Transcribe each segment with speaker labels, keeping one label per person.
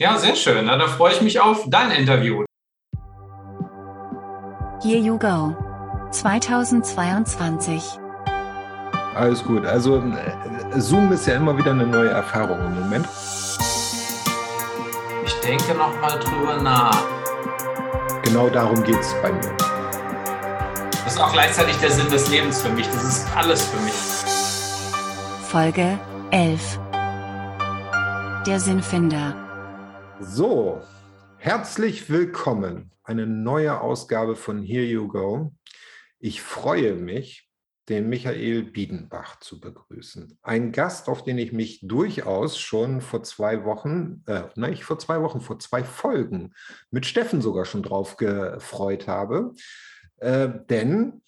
Speaker 1: Ja, sehr schön. Na, da freue ich mich auf dein Interview.
Speaker 2: Here You Go 2022.
Speaker 3: Alles gut. Also äh, Zoom ist ja immer wieder eine neue Erfahrung im Moment.
Speaker 1: Ich denke noch mal drüber nach.
Speaker 3: Genau darum geht es bei mir.
Speaker 1: Das ist auch gleichzeitig der Sinn des Lebens für mich. Das ist alles für mich.
Speaker 2: Folge 11. Der Sinnfinder.
Speaker 3: So, herzlich willkommen. Eine neue Ausgabe von Here You Go. Ich freue mich, den Michael Biedenbach zu begrüßen. Ein Gast, auf den ich mich durchaus schon vor zwei Wochen, äh, nein, nicht vor zwei Wochen, vor zwei Folgen mit Steffen sogar schon drauf gefreut habe. Äh, denn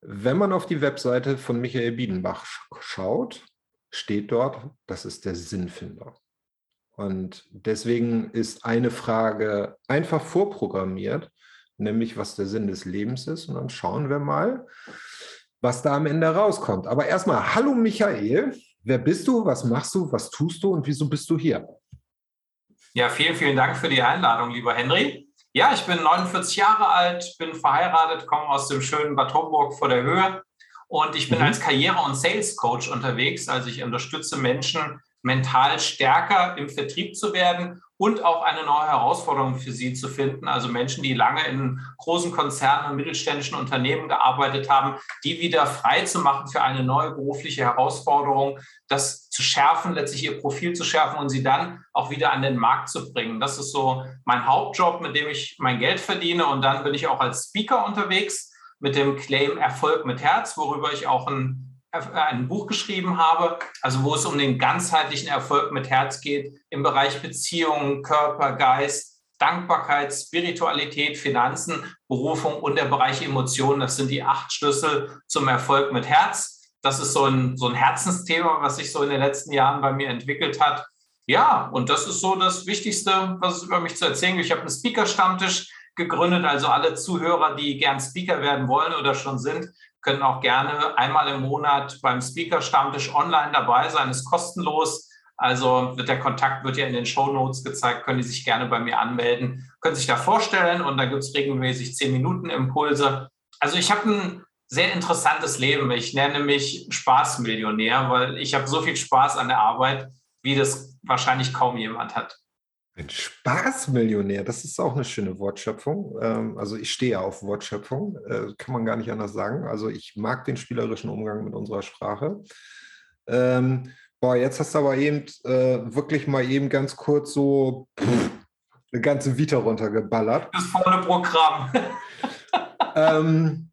Speaker 3: wenn man auf die Webseite von Michael Biedenbach schaut, steht dort, das ist der Sinnfinder. Und deswegen ist eine Frage einfach vorprogrammiert, nämlich was der Sinn des Lebens ist. Und dann schauen wir mal, was da am Ende rauskommt. Aber erstmal, hallo Michael, wer bist du, was machst du, was tust du und wieso bist du hier?
Speaker 1: Ja, vielen, vielen Dank für die Einladung, lieber Henry. Ja, ich bin 49 Jahre alt, bin verheiratet, komme aus dem schönen Bad Homburg vor der Höhe und ich bin mhm. als Karriere- und Sales Coach unterwegs. Also ich unterstütze Menschen, mental stärker im Vertrieb zu werden und auch eine neue Herausforderung für sie zu finden. Also Menschen, die lange in großen Konzernen und mittelständischen Unternehmen gearbeitet haben, die wieder frei zu machen für eine neue berufliche Herausforderung, das zu schärfen, letztlich ihr Profil zu schärfen und sie dann auch wieder an den Markt zu bringen. Das ist so mein Hauptjob, mit dem ich mein Geld verdiene. Und dann bin ich auch als Speaker unterwegs mit dem Claim Erfolg mit Herz, worüber ich auch ein ein Buch geschrieben habe, also wo es um den ganzheitlichen Erfolg mit Herz geht im Bereich Beziehungen, Körper, Geist, Dankbarkeit, Spiritualität, Finanzen, Berufung und der Bereich Emotionen. Das sind die acht Schlüssel zum Erfolg mit Herz. Das ist so ein, so ein Herzensthema, was sich so in den letzten Jahren bei mir entwickelt hat. Ja, und das ist so das Wichtigste, was es über mich zu erzählen gibt. Ich habe einen Speaker-Stammtisch gegründet, also alle Zuhörer, die gern Speaker werden wollen oder schon sind, können auch gerne einmal im Monat beim Speaker-Stammtisch online dabei sein, ist kostenlos. Also wird der Kontakt wird ja in den Show Notes gezeigt, können die sich gerne bei mir anmelden, können sich da vorstellen und da gibt es regelmäßig zehn Minuten Impulse. Also ich habe ein sehr interessantes Leben. Ich nenne mich Spaßmillionär, weil ich habe so viel Spaß an der Arbeit, wie das wahrscheinlich kaum jemand hat.
Speaker 3: Ein Spaßmillionär, das ist auch eine schöne Wortschöpfung. Ähm, also ich stehe auf Wortschöpfung, äh, kann man gar nicht anders sagen. Also ich mag den spielerischen Umgang mit unserer Sprache. Ähm, boah, jetzt hast du aber eben äh, wirklich mal eben ganz kurz so pff, eine ganze Vita runtergeballert.
Speaker 1: Das volle Programm.
Speaker 3: ähm,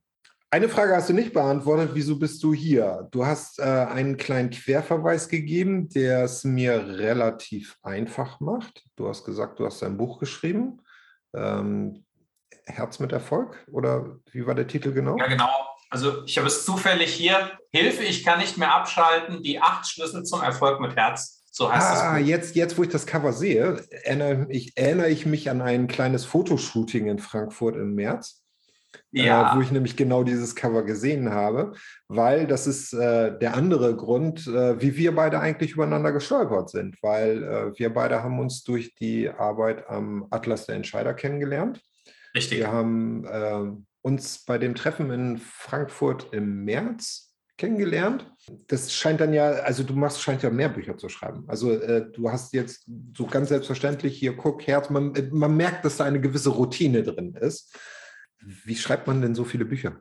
Speaker 3: eine Frage hast du nicht beantwortet. Wieso bist du hier? Du hast äh, einen kleinen Querverweis gegeben, der es mir relativ einfach macht. Du hast gesagt, du hast ein Buch geschrieben. Ähm, Herz mit Erfolg? Oder wie war der Titel genau?
Speaker 1: Ja, genau. Also ich habe es zufällig hier. Hilfe, ich kann nicht mehr abschalten. Die acht Schlüssel zum Erfolg mit Herz. So heißt
Speaker 3: ah, es. Jetzt, jetzt, wo ich das Cover sehe, erinnere ich, erinnere ich mich an ein kleines Fotoshooting in Frankfurt im März. Äh, ja. Äh, wo ich nämlich genau dieses Cover gesehen habe, weil das ist äh, der andere Grund, äh, wie wir beide eigentlich übereinander gestolpert sind, weil äh, wir beide haben uns durch die Arbeit am Atlas der Entscheider kennengelernt.
Speaker 1: Richtig.
Speaker 3: Wir haben ähm, uns bei dem Treffen in Frankfurt im März kennengelernt. Das scheint dann ja, also du machst, scheint ja mehr Bücher zu schreiben. Also äh, du hast jetzt so ganz selbstverständlich hier, guck, Herz, man, man merkt, dass da eine gewisse Routine drin ist. Wie schreibt man denn so viele Bücher?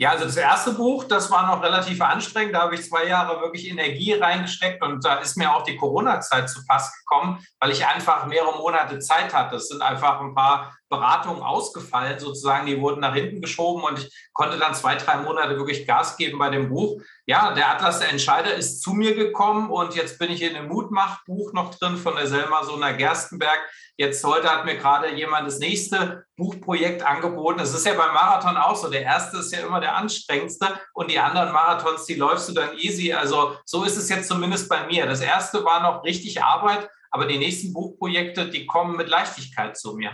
Speaker 1: Ja, also das erste Buch, das war noch relativ anstrengend. Da habe ich zwei Jahre wirklich Energie reingesteckt und da ist mir auch die Corona-Zeit zu Pass gekommen, weil ich einfach mehrere Monate Zeit hatte. Es sind einfach ein paar Beratungen ausgefallen, sozusagen. Die wurden nach hinten geschoben und ich konnte dann zwei, drei Monate wirklich Gas geben bei dem Buch. Ja, der Atlas der Entscheider ist zu mir gekommen und jetzt bin ich in dem Mutmach-Buch noch drin von der Selma Sona Gerstenberg Jetzt heute hat mir gerade jemand das nächste Buchprojekt angeboten. Das ist ja beim Marathon auch so. Der erste ist ja immer der anstrengendste und die anderen Marathons, die läufst du dann easy. Also so ist es jetzt zumindest bei mir. Das erste war noch richtig Arbeit, aber die nächsten Buchprojekte, die kommen mit Leichtigkeit zu mir.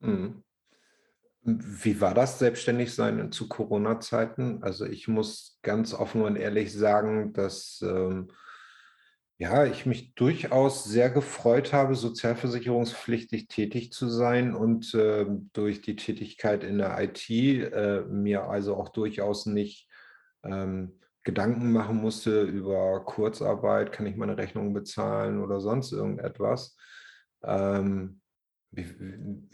Speaker 3: Mhm. Wie war das selbstständig sein zu Corona-Zeiten? Also ich muss ganz offen und ehrlich sagen, dass ähm, Ja, ich mich durchaus sehr gefreut habe, sozialversicherungspflichtig tätig zu sein und äh, durch die Tätigkeit in der IT äh, mir also auch durchaus nicht ähm, Gedanken machen musste über Kurzarbeit, kann ich meine Rechnung bezahlen oder sonst irgendetwas. Ähm, wie,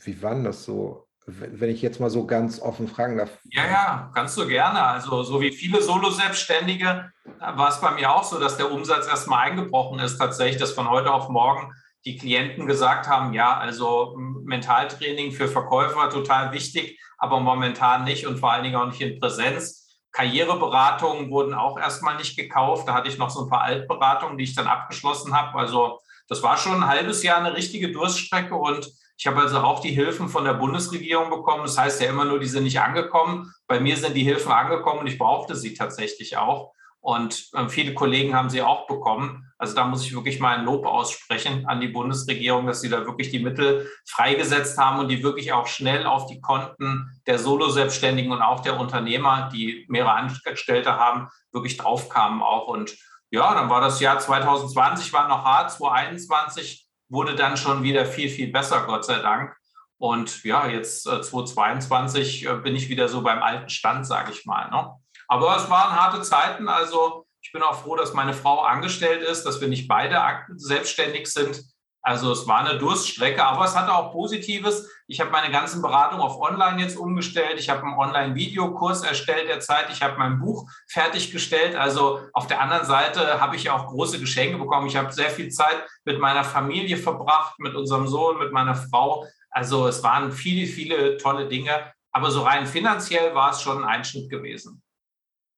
Speaker 3: wie war denn das so? wenn ich jetzt mal so ganz offen fragen darf.
Speaker 1: Ja, ja, kannst du gerne. Also so wie viele Solo-Selbstständige war es bei mir auch so, dass der Umsatz erstmal eingebrochen ist, tatsächlich, dass von heute auf morgen die Klienten gesagt haben, ja, also Mentaltraining für Verkäufer total wichtig, aber momentan nicht und vor allen Dingen auch nicht in Präsenz. Karriereberatungen wurden auch erstmal nicht gekauft. Da hatte ich noch so ein paar Altberatungen, die ich dann abgeschlossen habe. Also das war schon ein halbes Jahr eine richtige Durststrecke und ich habe also auch die Hilfen von der Bundesregierung bekommen. Das heißt ja immer nur, die sind nicht angekommen. Bei mir sind die Hilfen angekommen und ich brauchte sie tatsächlich auch. Und äh, viele Kollegen haben sie auch bekommen. Also da muss ich wirklich mal ein Lob aussprechen an die Bundesregierung, dass sie da wirklich die Mittel freigesetzt haben und die wirklich auch schnell auf die Konten der Solo-Selbstständigen und auch der Unternehmer, die mehrere Angestellte haben, wirklich draufkamen auch. Und ja, dann war das Jahr 2020, war noch hart, 2021 wurde dann schon wieder viel, viel besser, Gott sei Dank. Und ja, jetzt äh, 2022 äh, bin ich wieder so beim alten Stand, sage ich mal. Ne? Aber es waren harte Zeiten. Also ich bin auch froh, dass meine Frau angestellt ist, dass wir nicht beide selbstständig sind. Also es war eine Durststrecke, aber es hatte auch Positives. Ich habe meine ganzen Beratungen auf Online jetzt umgestellt. Ich habe einen Online-Videokurs erstellt derzeit. Ich habe mein Buch fertiggestellt. Also auf der anderen Seite habe ich ja auch große Geschenke bekommen. Ich habe sehr viel Zeit mit meiner Familie verbracht, mit unserem Sohn, mit meiner Frau. Also es waren viele, viele tolle Dinge. Aber so rein finanziell war es schon ein Einschnitt gewesen.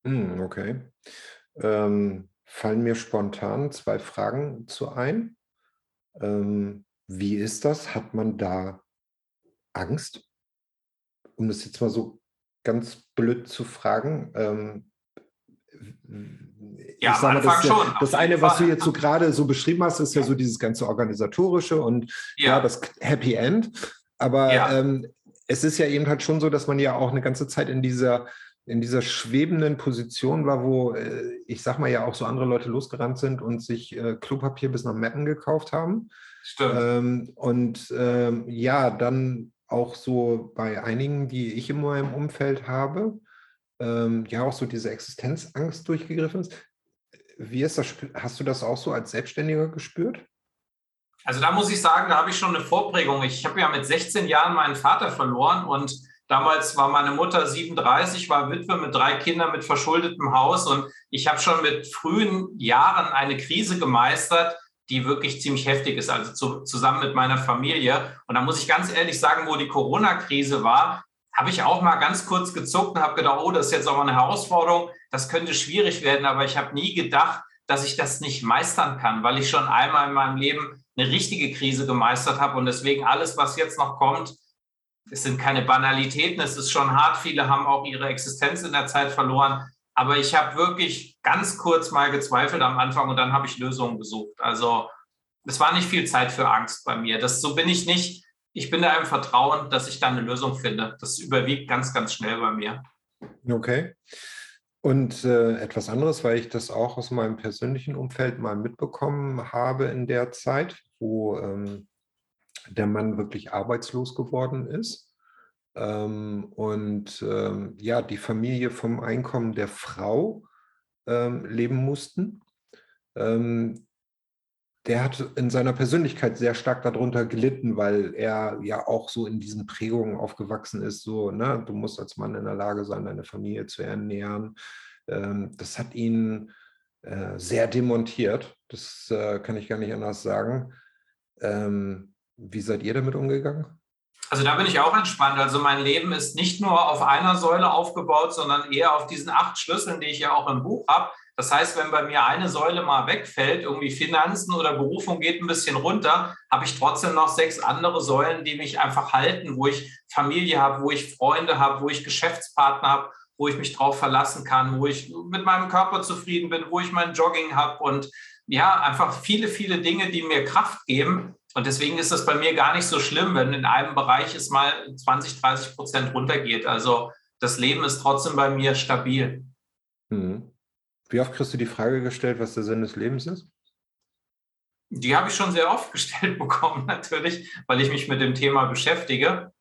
Speaker 3: Hm, okay. Ähm, fallen mir spontan zwei Fragen zu ein. Ähm, wie ist das? Hat man da Angst? Um das jetzt mal so ganz blöd zu fragen. Ähm,
Speaker 1: ja, am Anfang
Speaker 3: das,
Speaker 1: schon.
Speaker 3: Das eine, was du jetzt so gerade so beschrieben hast, ist ja so dieses ganze organisatorische und ja, ja das Happy End. Aber ja. ähm, es ist ja eben halt schon so, dass man ja auch eine ganze Zeit in dieser in dieser schwebenden Position war, wo äh, ich sag mal ja auch so andere Leute losgerannt sind und sich äh, Klopapier bis nach Metten gekauft haben.
Speaker 1: Stimmt.
Speaker 3: Ähm, und ähm, ja, dann auch so bei einigen, die ich in meinem Umfeld habe, ähm, ja auch so diese Existenzangst durchgegriffen ist. Wie ist das? Hast du das auch so als Selbstständiger gespürt?
Speaker 1: Also da muss ich sagen, da habe ich schon eine Vorprägung. Ich habe ja mit 16 Jahren meinen Vater verloren und Damals war meine Mutter 37, war Witwe mit drei Kindern mit verschuldetem Haus. Und ich habe schon mit frühen Jahren eine Krise gemeistert, die wirklich ziemlich heftig ist, also zu, zusammen mit meiner Familie. Und da muss ich ganz ehrlich sagen, wo die Corona-Krise war, habe ich auch mal ganz kurz gezuckt und habe gedacht, oh, das ist jetzt auch mal eine Herausforderung, das könnte schwierig werden, aber ich habe nie gedacht, dass ich das nicht meistern kann, weil ich schon einmal in meinem Leben eine richtige Krise gemeistert habe. Und deswegen alles, was jetzt noch kommt, es sind keine Banalitäten, es ist schon hart. Viele haben auch ihre Existenz in der Zeit verloren. Aber ich habe wirklich ganz kurz mal gezweifelt am Anfang und dann habe ich Lösungen gesucht. Also es war nicht viel Zeit für Angst bei mir. Das, so bin ich nicht. Ich bin da im Vertrauen, dass ich da eine Lösung finde. Das überwiegt ganz, ganz schnell bei mir.
Speaker 3: Okay. Und äh, etwas anderes, weil ich das auch aus meinem persönlichen Umfeld mal mitbekommen habe in der Zeit, wo ähm, der Mann wirklich arbeitslos geworden ist. Ähm, und ähm, ja, die Familie vom Einkommen der Frau ähm, leben mussten. Ähm, der hat in seiner Persönlichkeit sehr stark darunter gelitten, weil er ja auch so in diesen Prägungen aufgewachsen ist, so, ne, du musst als Mann in der Lage sein, deine Familie zu ernähren. Ähm, das hat ihn äh, sehr demontiert, das äh, kann ich gar nicht anders sagen. Ähm, wie seid ihr damit umgegangen?
Speaker 1: Also da bin ich auch entspannt. Also mein Leben ist nicht nur auf einer Säule aufgebaut, sondern eher auf diesen acht Schlüsseln, die ich ja auch im Buch habe. Das heißt, wenn bei mir eine Säule mal wegfällt, irgendwie Finanzen oder Berufung geht ein bisschen runter, habe ich trotzdem noch sechs andere Säulen, die mich einfach halten, wo ich Familie habe, wo ich Freunde habe, wo ich Geschäftspartner habe, wo ich mich drauf verlassen kann, wo ich mit meinem Körper zufrieden bin, wo ich mein Jogging habe und ja, einfach viele, viele Dinge, die mir Kraft geben. Und deswegen ist es bei mir gar nicht so schlimm, wenn in einem Bereich es mal 20, 30 Prozent runtergeht. Also das Leben ist trotzdem bei mir stabil.
Speaker 3: Hm. Wie oft kriegst du die Frage gestellt, was der Sinn des Lebens ist?
Speaker 1: Die habe ich schon sehr oft gestellt bekommen, natürlich, weil ich mich mit dem Thema beschäftige.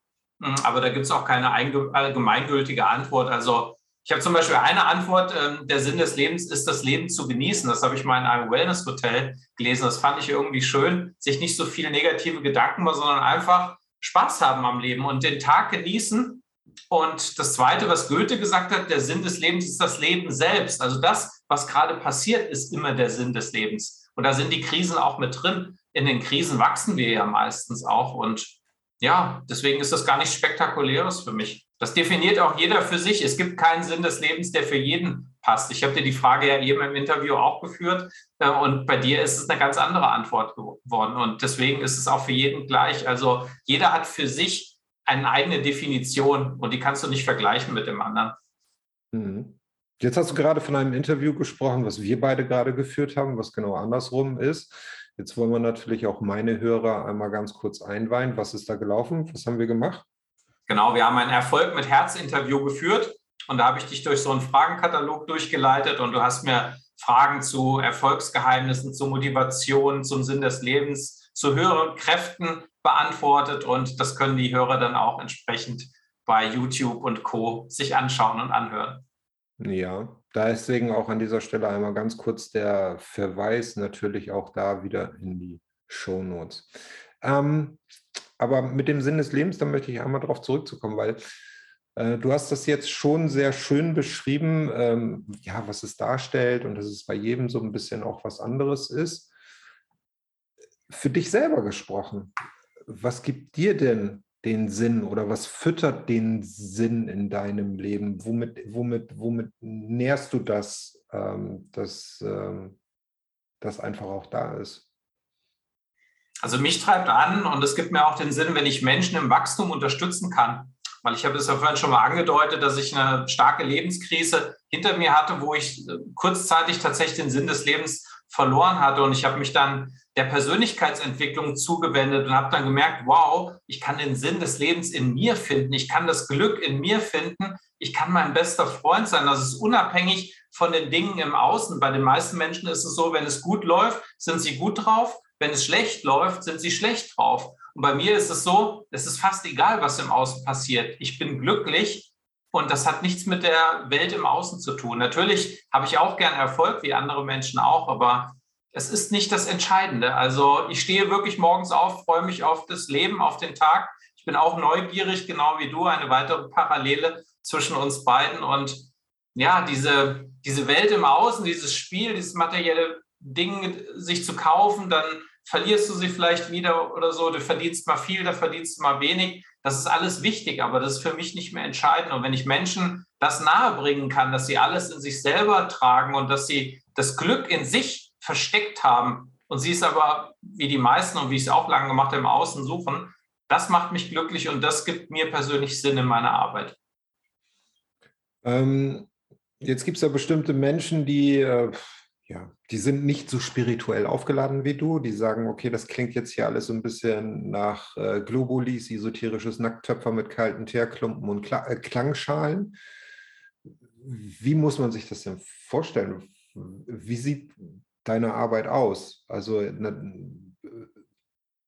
Speaker 1: Hm, aber da gibt es auch keine allgemeingültige Antwort. Also ich habe zum Beispiel eine Antwort, ähm, der Sinn des Lebens ist, das Leben zu genießen. Das habe ich mal in einem Wellness-Hotel gelesen. Das fand ich irgendwie schön, sich nicht so viele negative Gedanken machen, sondern einfach Spaß haben am Leben und den Tag genießen. Und das Zweite, was Goethe gesagt hat, der Sinn des Lebens ist das Leben selbst. Also das, was gerade passiert, ist immer der Sinn des Lebens. Und da sind die Krisen auch mit drin. In den Krisen wachsen wir ja meistens auch. Und ja, deswegen ist das gar nichts Spektakuläres für mich. Das definiert auch jeder für sich. Es gibt keinen Sinn des Lebens, der für jeden passt. Ich habe dir die Frage ja eben im Interview auch geführt äh, und bei dir ist es eine ganz andere Antwort geworden. Und deswegen ist es auch für jeden gleich. Also jeder hat für sich eine eigene Definition und die kannst du nicht vergleichen mit dem anderen.
Speaker 3: Mhm. Jetzt hast du gerade von einem Interview gesprochen, was wir beide gerade geführt haben, was genau andersrum ist. Jetzt wollen wir natürlich auch meine Hörer einmal ganz kurz einweihen. Was ist da gelaufen? Was haben wir gemacht?
Speaker 1: Genau, wir haben ein Erfolg mit Herz-Interview geführt und da habe ich dich durch so einen Fragenkatalog durchgeleitet und du hast mir Fragen zu Erfolgsgeheimnissen, zu Motivation, zum Sinn des Lebens, zu höheren Kräften beantwortet und das können die Hörer dann auch entsprechend bei YouTube und Co. sich anschauen und anhören.
Speaker 3: Ja, deswegen auch an dieser Stelle einmal ganz kurz der Verweis natürlich auch da wieder in die Show Notes. Ähm, aber mit dem Sinn des Lebens, da möchte ich einmal darauf zurückzukommen, weil äh, du hast das jetzt schon sehr schön beschrieben, ähm, ja, was es darstellt und dass es bei jedem so ein bisschen auch was anderes ist. Für dich selber gesprochen, was gibt dir denn den Sinn oder was füttert den Sinn in deinem Leben? Womit, womit, womit nährst du das, ähm, dass ähm, das einfach auch da ist?
Speaker 1: Also mich treibt an und es gibt mir auch den Sinn, wenn ich Menschen im Wachstum unterstützen kann. Weil ich habe es ja vorhin schon mal angedeutet, dass ich eine starke Lebenskrise hinter mir hatte, wo ich äh, kurzzeitig tatsächlich den Sinn des Lebens verloren hatte. Und ich habe mich dann der Persönlichkeitsentwicklung zugewendet und habe dann gemerkt, wow, ich kann den Sinn des Lebens in mir finden. Ich kann das Glück in mir finden. Ich kann mein bester Freund sein. Das ist unabhängig von den Dingen im Außen. Bei den meisten Menschen ist es so, wenn es gut läuft, sind sie gut drauf. Wenn es schlecht läuft, sind sie schlecht drauf. Und bei mir ist es so, es ist fast egal, was im Außen passiert. Ich bin glücklich und das hat nichts mit der Welt im Außen zu tun. Natürlich habe ich auch gern Erfolg, wie andere Menschen auch, aber es ist nicht das Entscheidende. Also ich stehe wirklich morgens auf, freue mich auf das Leben, auf den Tag. Ich bin auch neugierig, genau wie du, eine weitere Parallele zwischen uns beiden. Und ja, diese, diese Welt im Außen, dieses Spiel, dieses materielle Ding sich zu kaufen, dann verlierst du sie vielleicht wieder oder so. Du verdienst mal viel, da verdienst du mal wenig. Das ist alles wichtig, aber das ist für mich nicht mehr entscheidend. Und wenn ich Menschen das nahebringen kann, dass sie alles in sich selber tragen und dass sie das Glück in sich versteckt haben und sie es aber, wie die meisten und wie ich es auch lange gemacht habe, im Außen suchen, das macht mich glücklich und das gibt mir persönlich Sinn in meiner Arbeit.
Speaker 3: Ähm, jetzt gibt es ja bestimmte Menschen, die äh, ja, die sind nicht so spirituell aufgeladen wie du. Die sagen, okay, das klingt jetzt hier alles so ein bisschen nach äh, Globulis, esoterisches Nacktöpfer mit kalten Teerklumpen und Kla äh, Klangschalen. Wie muss man sich das denn vorstellen? Wie sieht deine Arbeit aus? Also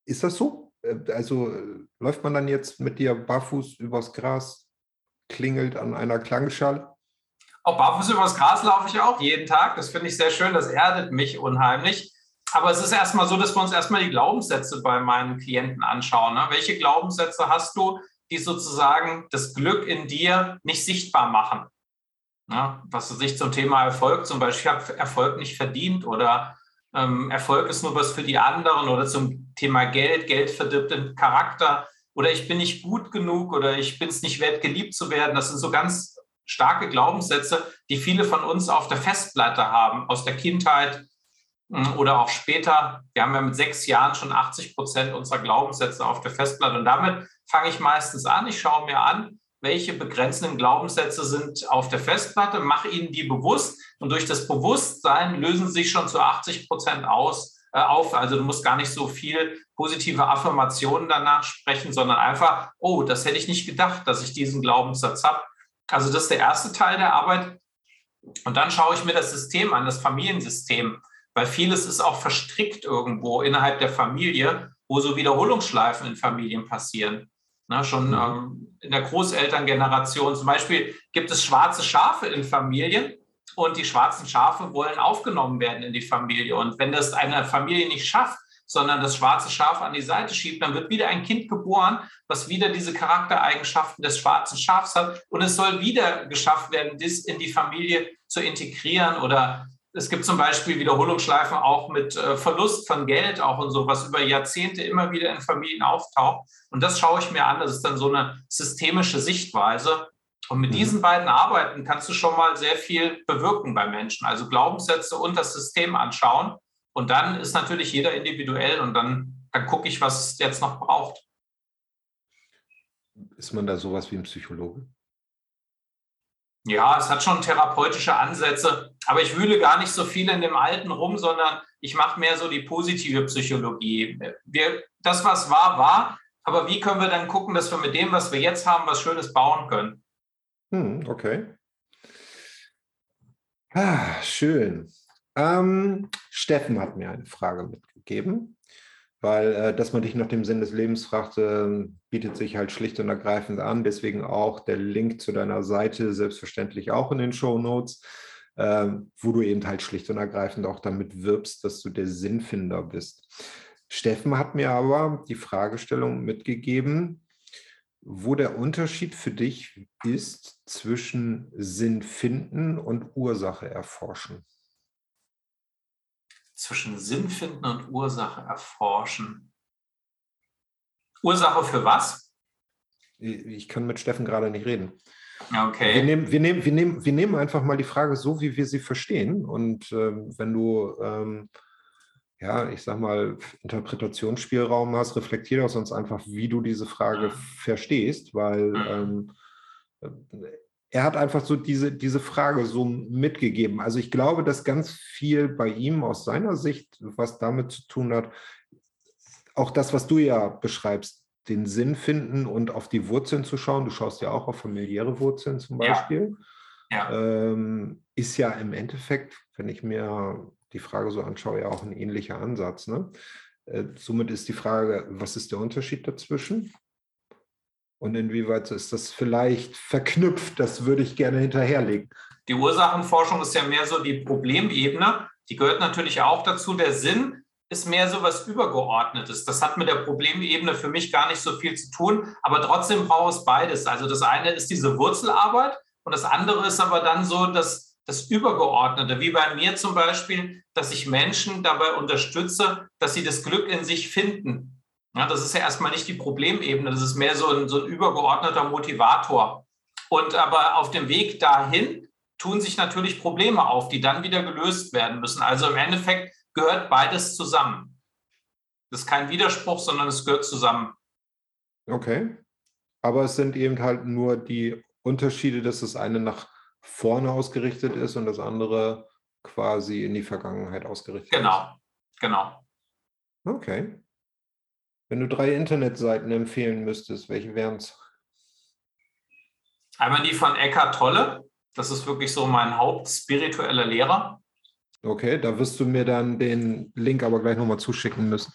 Speaker 3: ist das so? Äh, also läuft man dann jetzt mit dir barfuß übers Gras, klingelt an einer Klangschale?
Speaker 1: Auch barfuß übers Gras laufe ich auch jeden Tag. Das finde ich sehr schön. Das erdet mich unheimlich. Aber es ist erstmal so, dass wir uns erstmal die Glaubenssätze bei meinen Klienten anschauen. Ne? Welche Glaubenssätze hast du, die sozusagen das Glück in dir nicht sichtbar machen? Ne? Was sich zum Thema Erfolg zum Beispiel, ich habe Erfolg nicht verdient oder ähm, Erfolg ist nur was für die anderen oder zum Thema Geld, Geld verdirbt den Charakter oder ich bin nicht gut genug oder ich bin es nicht wert, geliebt zu werden. Das sind so ganz starke Glaubenssätze, die viele von uns auf der Festplatte haben, aus der Kindheit hm, oder auch später. Wir haben ja mit sechs Jahren schon 80 Prozent unserer Glaubenssätze auf der Festplatte. Und damit fange ich meistens an. Ich schaue mir an, welche begrenzenden Glaubenssätze sind auf der Festplatte, mache ihnen die bewusst und durch das Bewusstsein lösen sie sich schon zu 80 Prozent aus, äh, auf. Also du musst gar nicht so viel positive Affirmationen danach sprechen, sondern einfach, oh, das hätte ich nicht gedacht, dass ich diesen Glaubenssatz habe. Also das ist der erste Teil der Arbeit. Und dann schaue ich mir das System an, das Familiensystem. weil vieles ist auch verstrickt irgendwo innerhalb der Familie, wo so Wiederholungsschleifen in Familien passieren. Na, schon mhm. ähm, in der Großelterngeneration zum Beispiel gibt es schwarze Schafe in Familien und die schwarzen Schafe wollen aufgenommen werden in die Familie. Und wenn das eine Familie nicht schafft, sondern das schwarze Schaf an die Seite schiebt, dann wird wieder ein Kind geboren, was wieder diese Charaktereigenschaften des schwarzen Schafs hat. Und es soll wieder geschafft werden, das in die Familie zu integrieren. Oder es gibt zum Beispiel Wiederholungsschleifen auch mit äh, Verlust von Geld, auch und so, was über Jahrzehnte immer wieder in Familien auftaucht. Und das schaue ich mir an. Das ist dann so eine systemische Sichtweise. Und mit mhm. diesen beiden Arbeiten kannst du schon mal sehr viel bewirken bei Menschen. Also Glaubenssätze und das System anschauen und dann ist natürlich jeder individuell und dann, dann gucke ich, was es jetzt noch braucht.
Speaker 3: Ist man da sowas wie ein Psychologe?
Speaker 1: Ja, es hat schon therapeutische Ansätze, aber ich wühle gar nicht so viel in dem Alten rum, sondern ich mache mehr so die positive Psychologie. Wir, das, was war, war, aber wie können wir dann gucken, dass wir mit dem, was wir jetzt haben, was Schönes bauen können?
Speaker 3: Hm, okay. Ah, schön. Ähm, Steffen hat mir eine Frage mitgegeben, weil äh, dass man dich nach dem Sinn des Lebens fragt, äh, bietet sich halt schlicht und ergreifend an. Deswegen auch der Link zu deiner Seite selbstverständlich auch in den Show Notes, äh, wo du eben halt schlicht und ergreifend auch damit wirbst, dass du der Sinnfinder bist. Steffen hat mir aber die Fragestellung mitgegeben, wo der Unterschied für dich ist zwischen Sinn finden und Ursache erforschen
Speaker 1: zwischen Sinn finden und Ursache erforschen. Ursache für was?
Speaker 3: Ich kann mit Steffen gerade nicht reden.
Speaker 1: Okay.
Speaker 3: Wir nehmen, wir, nehmen, wir, nehmen, wir nehmen einfach mal die Frage so, wie wir sie verstehen. Und ähm, wenn du, ähm, ja, ich sag mal, Interpretationsspielraum hast, reflektiere doch sonst einfach, wie du diese Frage mhm. verstehst, weil mhm. ähm, er hat einfach so diese, diese Frage so mitgegeben. Also ich glaube, dass ganz viel bei ihm aus seiner Sicht, was damit zu tun hat, auch das, was du ja beschreibst, den Sinn finden und auf die Wurzeln zu schauen. Du schaust ja auch auf familiäre Wurzeln zum Beispiel. Ja. ja. Ähm, ist ja im Endeffekt, wenn ich mir die Frage so anschaue, ja auch ein ähnlicher Ansatz. Ne? Äh, somit ist die Frage, was ist der Unterschied dazwischen? Und inwieweit ist das vielleicht verknüpft? Das würde ich gerne hinterherlegen.
Speaker 1: Die Ursachenforschung ist ja mehr so die Problemebene. Die gehört natürlich auch dazu. Der Sinn ist mehr so was Übergeordnetes. Das hat mit der Problemebene für mich gar nicht so viel zu tun, aber trotzdem braucht es beides. Also das eine ist diese Wurzelarbeit und das andere ist aber dann so das, das Übergeordnete, wie bei mir zum Beispiel, dass ich Menschen dabei unterstütze, dass sie das Glück in sich finden. Ja, das ist ja erstmal nicht die Problemebene, das ist mehr so ein, so ein übergeordneter Motivator. Und aber auf dem Weg dahin tun sich natürlich Probleme auf, die dann wieder gelöst werden müssen. Also im Endeffekt gehört beides zusammen. Das ist kein Widerspruch, sondern es gehört zusammen.
Speaker 3: Okay. Aber es sind eben halt nur die Unterschiede, dass das eine nach vorne ausgerichtet ist und das andere quasi in die Vergangenheit ausgerichtet
Speaker 1: genau. ist. Genau,
Speaker 3: genau. Okay. Wenn du drei Internetseiten empfehlen müsstest, welche wären es?
Speaker 1: Einmal die von Eckhart Tolle. Das ist wirklich so mein hauptspiritueller Lehrer.
Speaker 3: Okay, da wirst du mir dann den Link aber gleich nochmal zuschicken müssen.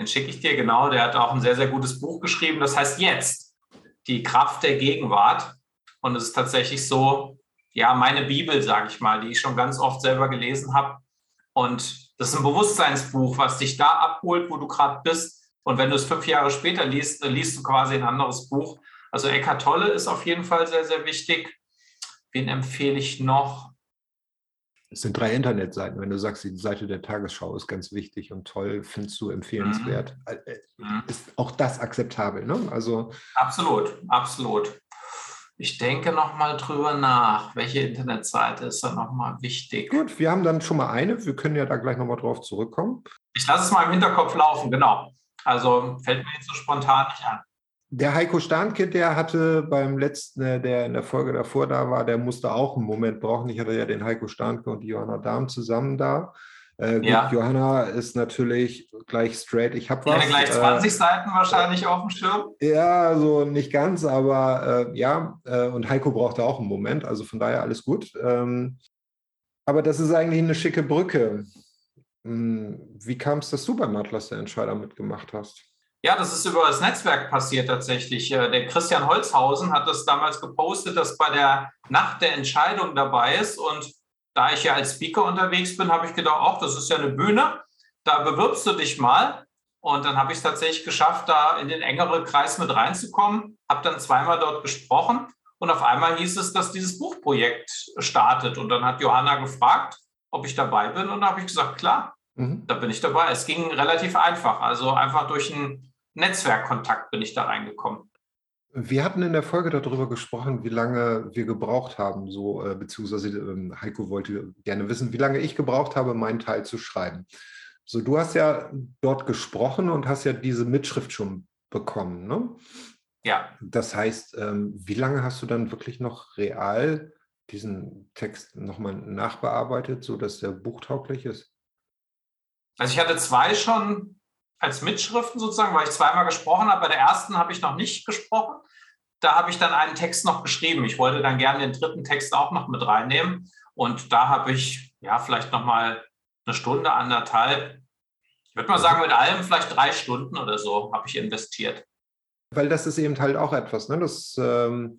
Speaker 1: Den schicke ich dir genau. Der hat auch ein sehr, sehr gutes Buch geschrieben. Das heißt jetzt, die Kraft der Gegenwart. Und es ist tatsächlich so, ja, meine Bibel, sage ich mal, die ich schon ganz oft selber gelesen habe. Und das ist ein Bewusstseinsbuch, was dich da abholt, wo du gerade bist und wenn du es fünf Jahre später liest, liest du quasi ein anderes Buch. Also Eckart Tolle ist auf jeden Fall sehr, sehr wichtig. Wen empfehle ich noch?
Speaker 3: Es sind drei Internetseiten. Wenn du sagst, die Seite der Tagesschau ist ganz wichtig und toll, findest du empfehlenswert. Mhm. Äh, mhm. Ist auch das akzeptabel, ne? Also
Speaker 1: absolut, absolut. Ich denke nochmal drüber nach. Welche Internetseite ist da nochmal wichtig?
Speaker 3: Gut, wir haben dann schon mal eine. Wir können ja da gleich nochmal drauf zurückkommen.
Speaker 1: Ich lasse es mal im Hinterkopf laufen, genau. Also fällt mir jetzt so spontan nicht an.
Speaker 3: Der Heiko Starnke, der hatte beim letzten, äh, der in der Folge davor da war, der musste auch einen Moment brauchen. Ich hatte ja den Heiko Starnke und die Johanna Dahm zusammen da. Äh, gut, ja. Johanna ist natürlich gleich straight. Ich habe was.
Speaker 1: Ja, gleich 20 äh, Seiten wahrscheinlich auf dem Schirm.
Speaker 3: Ja, so nicht ganz, aber äh, ja. Äh, und Heiko brauchte auch einen Moment, also von daher alles gut. Ähm, aber das ist eigentlich eine schicke Brücke wie kam es, dass du beim Atlas der Entscheider mitgemacht hast?
Speaker 1: Ja, das ist über das Netzwerk passiert tatsächlich. Äh, der Christian Holzhausen hat das damals gepostet, dass bei der Nacht der Entscheidung dabei ist. Und da ich ja als Speaker unterwegs bin, habe ich gedacht, ach, das ist ja eine Bühne, da bewirbst du dich mal. Und dann habe ich es tatsächlich geschafft, da in den engeren Kreis mit reinzukommen, habe dann zweimal dort gesprochen und auf einmal hieß es, dass dieses Buchprojekt startet. Und dann hat Johanna gefragt, ob ich dabei bin und da habe ich gesagt, klar, mhm. da bin ich dabei. Es ging relativ einfach, also einfach durch einen Netzwerkkontakt bin ich da reingekommen.
Speaker 3: Wir hatten in der Folge darüber gesprochen, wie lange wir gebraucht haben, so äh, beziehungsweise äh, Heiko wollte gerne wissen, wie lange ich gebraucht habe, meinen Teil zu schreiben. So, du hast ja dort gesprochen und hast ja diese Mitschrift schon bekommen, ne?
Speaker 1: Ja.
Speaker 3: Das heißt, ähm, wie lange hast du dann wirklich noch real diesen Text nochmal nachbearbeitet, sodass der buchtauglich ist?
Speaker 1: Also ich hatte zwei schon als Mitschriften sozusagen, weil ich zweimal gesprochen habe. Bei der ersten habe ich noch nicht gesprochen. Da habe ich dann einen Text noch geschrieben. Ich wollte dann gerne den dritten Text auch noch mit reinnehmen. Und da habe ich ja vielleicht noch mal eine Stunde, anderthalb. Ich würde mal sagen, mit allem vielleicht drei Stunden oder so habe ich investiert.
Speaker 3: Weil das ist eben halt auch etwas, ne? dass ähm,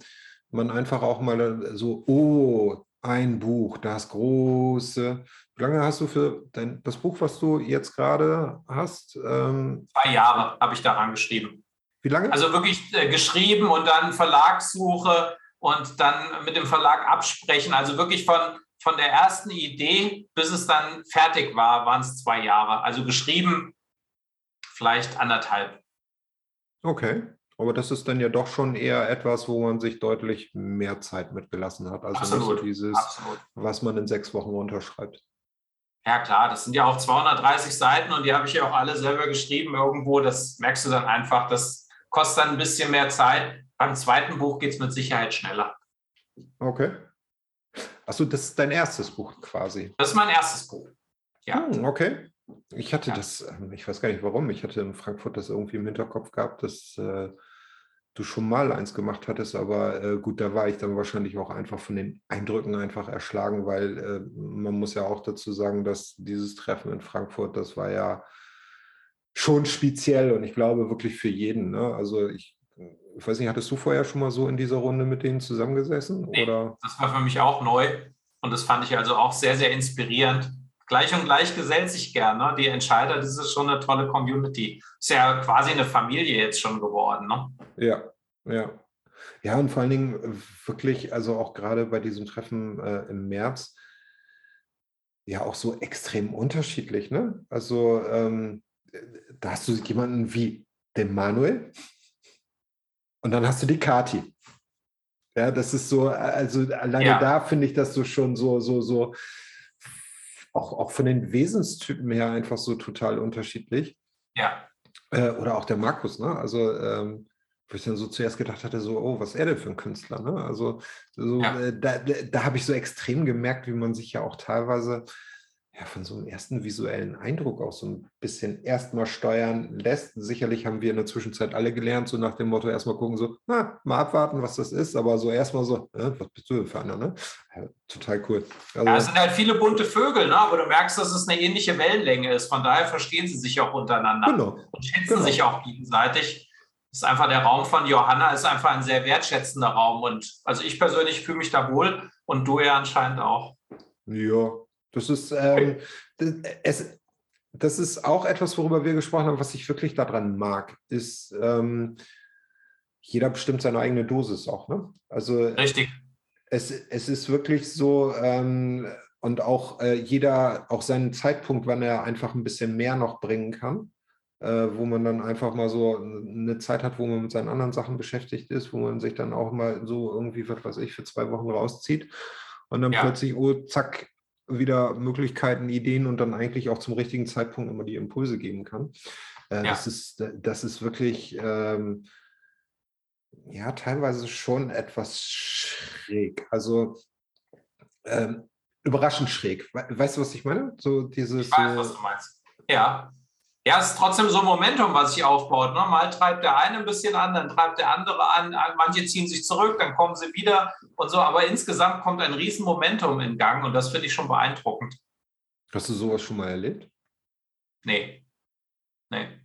Speaker 3: man einfach auch mal so, oh, ein Buch, das große, lange hast du für dein, das Buch, was du jetzt gerade hast?
Speaker 1: Ähm, Zwei Jahre habe ich daran geschrieben.
Speaker 3: Wie lange?
Speaker 1: Also wirklich äh, geschrieben und dann Verlagssuche und dann mit dem Verlag absprechen. Also wirklich von, von der ersten Idee, bis es dann fertig war, waren es zwei Jahre. Also geschrieben vielleicht anderthalb.
Speaker 3: Okay. Aber das ist dann ja doch schon eher etwas, wo man sich deutlich mehr Zeit mitgelassen hat. Also
Speaker 1: absolut,
Speaker 3: nicht so dieses, absolut. was man in sechs Wochen unterschreibt.
Speaker 1: Ja, klar, das sind ja auch 230 Seiten und die habe ich ja auch alle selber geschrieben irgendwo. Das merkst du dann einfach, das kostet dann ein bisschen mehr Zeit. Beim zweiten Buch geht es mit Sicherheit schneller.
Speaker 3: Okay. Achso, das ist dein erstes Buch quasi.
Speaker 1: Das ist mein erstes Buch.
Speaker 3: Ja. Hm, okay. Ich hatte ja. das, ähm, ich weiß gar nicht warum, ich hatte in Frankfurt das irgendwie im Hinterkopf gehabt, dass äh, du schon mal eins gemacht hattest, aber äh, gut, da war ich dann wahrscheinlich auch einfach von den Eindrücken einfach erschlagen, weil äh, man muss ja auch dazu sagen, dass dieses Treffen in Frankfurt, das war ja schon speziell und ich glaube wirklich für jeden. Ne? Also ich, ich weiß nicht, hattest du vorher schon mal so in dieser Runde mit denen zusammengesessen?
Speaker 1: Nee,
Speaker 3: oder?
Speaker 1: Das war für mich auch neu und das fand ich also auch sehr, sehr inspirierend. Gleich und gleich gesellt sich gern. Ne? Die Entscheider, das ist schon eine tolle Community. Ist ja quasi eine Familie jetzt schon geworden. Ne?
Speaker 3: Ja, ja. Ja, und vor allen Dingen äh, wirklich, also auch gerade bei diesem Treffen äh, im März, ja auch so extrem unterschiedlich. Ne? Also ähm, da hast du jemanden wie den Manuel und dann hast du die Kati. Ja, das ist so, also alleine ja. da finde ich das so schon so, so, so, auch, auch von den Wesenstypen her einfach so total unterschiedlich.
Speaker 1: Ja.
Speaker 3: Äh, oder auch der Markus, ne? Also ähm, wo ich dann so zuerst gedacht hatte, so, oh, was ist er denn für ein Künstler? Ne? Also so, ja. äh, da, da habe ich so extrem gemerkt, wie man sich ja auch teilweise ja, von so einem ersten visuellen Eindruck auch so ein bisschen erstmal steuern lässt. Sicherlich haben wir in der Zwischenzeit alle gelernt, so nach dem Motto erstmal gucken, so, na, mal abwarten, was das ist, aber so erstmal so, äh, was bist du für einer, ne? Ja, total cool.
Speaker 1: Also, ja, es sind halt viele bunte Vögel, ne? aber du merkst, dass es eine ähnliche Wellenlänge ist. Von daher verstehen sie sich auch untereinander
Speaker 3: genau,
Speaker 1: und schätzen
Speaker 3: genau.
Speaker 1: sich auch gegenseitig ist einfach der Raum von Johanna, ist einfach ein sehr wertschätzender Raum. Und also ich persönlich fühle mich da wohl und du ja anscheinend auch.
Speaker 3: Ja, das ist, ähm, das, es, das ist auch etwas, worüber wir gesprochen haben, was ich wirklich daran mag, ist, ähm, jeder bestimmt seine eigene Dosis auch. Ne? Also,
Speaker 1: Richtig.
Speaker 3: Es, es ist wirklich so, ähm, und auch äh, jeder, auch seinen Zeitpunkt, wann er einfach ein bisschen mehr noch bringen kann äh, wo man dann einfach mal so eine Zeit hat, wo man mit seinen anderen Sachen beschäftigt ist, wo man sich dann auch mal so irgendwie, was weiß ich, für zwei Wochen rauszieht und dann ja. plötzlich, oh, zack, wieder Möglichkeiten, Ideen und dann eigentlich auch zum richtigen Zeitpunkt immer die Impulse geben kann. Äh, ja. das, ist, das ist wirklich, ähm, ja, teilweise schon etwas schräg. Also ähm, überraschend schräg. Weißt du, was ich meine? So dieses.
Speaker 1: Ich weiß, was du meinst. Ja. Ja, es ist trotzdem so ein Momentum, was sich aufbaut. Ne? Mal treibt der eine ein bisschen an, dann treibt der andere an. Manche ziehen sich zurück, dann kommen sie wieder und so. Aber insgesamt kommt ein Riesenmomentum in Gang und das finde ich schon beeindruckend.
Speaker 3: Hast du sowas schon mal erlebt?
Speaker 1: Nee.
Speaker 3: Nee.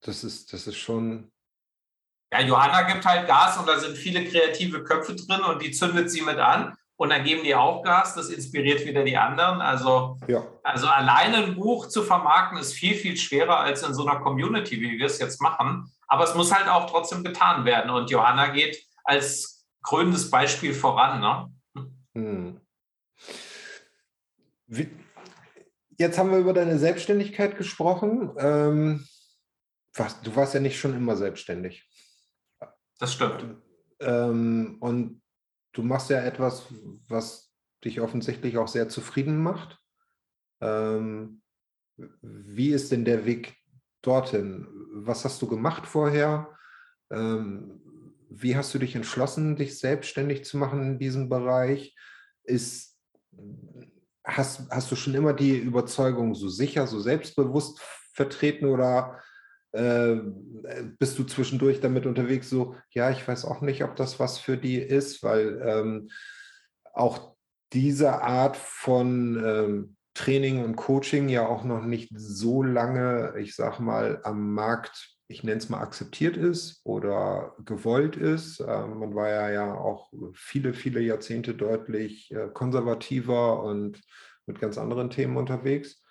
Speaker 3: Das ist, das ist schon.
Speaker 1: Ja, Johanna gibt halt Gas und da sind viele kreative Köpfe drin und die zündet sie mit an und dann geben die auch Gas. Das inspiriert wieder die anderen. Also, ja. also alleine ein Buch zu vermarkten ist viel, viel schwerer als in so einer Community, wie wir es jetzt machen. Aber es muss halt auch trotzdem getan werden. Und Johanna geht als krönendes Beispiel voran. Ne? Hm.
Speaker 3: Wie, jetzt haben wir über deine Selbstständigkeit gesprochen. Ähm, was, du warst ja nicht schon immer selbstständig.
Speaker 1: Das stimmt.
Speaker 3: Ähm, und du machst ja etwas, was dich offensichtlich auch sehr zufrieden macht. Ähm, wie ist denn der Weg dorthin? Was hast du gemacht vorher? Ähm, wie hast du dich entschlossen, dich selbstständig zu machen in diesem Bereich? Ist, hast, hast du schon immer die Überzeugung so sicher, so selbstbewusst vertreten oder äh, bist du zwischendurch damit unterwegs, so, ja, ich weiß auch nicht, ob das was für die ist, weil ähm, auch diese Art von ähm, Training und Coaching ja auch noch nicht so lange, ich sag mal, am Markt, ich nenne es mal, akzeptiert ist oder gewollt ist. Ähm, man war ja, ja auch viele, viele Jahrzehnte deutlich äh, konservativer und mit ganz anderen Themen unterwegs.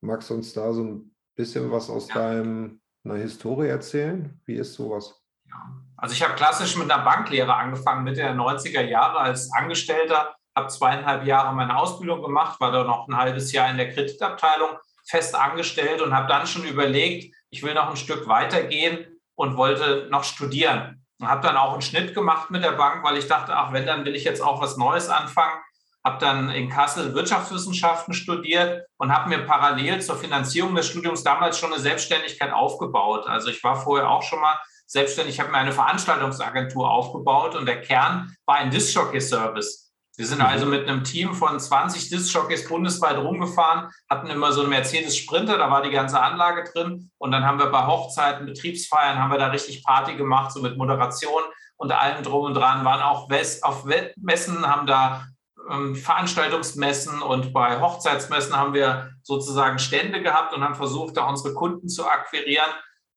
Speaker 3: Magst du uns da so ein bisschen was aus ja. deinem eine Historie erzählen? Wie ist sowas?
Speaker 1: Ja. Also ich habe klassisch mit einer Banklehre angefangen, Mitte der 90er Jahre als Angestellter, habe zweieinhalb Jahre meine Ausbildung gemacht, war da noch ein halbes Jahr in der Kreditabteilung fest angestellt und habe dann schon überlegt, ich will noch ein Stück weitergehen und wollte noch studieren. Und habe dann auch einen Schnitt gemacht mit der Bank, weil ich dachte, ach, wenn, dann will ich jetzt auch was Neues anfangen habe dann in Kassel Wirtschaftswissenschaften studiert und habe mir parallel zur Finanzierung des Studiums damals schon eine Selbstständigkeit aufgebaut. Also ich war vorher auch schon mal selbstständig, habe mir eine Veranstaltungsagentur aufgebaut und der Kern war ein Disc-Jockey-Service. Wir sind also mit einem Team von 20 Disc-Jockeys bundesweit rumgefahren, hatten immer so einen Mercedes Sprinter, da war die ganze Anlage drin und dann haben wir bei Hochzeiten, Betriebsfeiern, haben wir da richtig Party gemacht, so mit Moderation und allem drum und dran, waren auch auf Messen, haben da ähm, Veranstaltungsmessen und bei Hochzeitsmessen haben wir sozusagen Stände gehabt und haben versucht, da unsere Kunden zu akquirieren.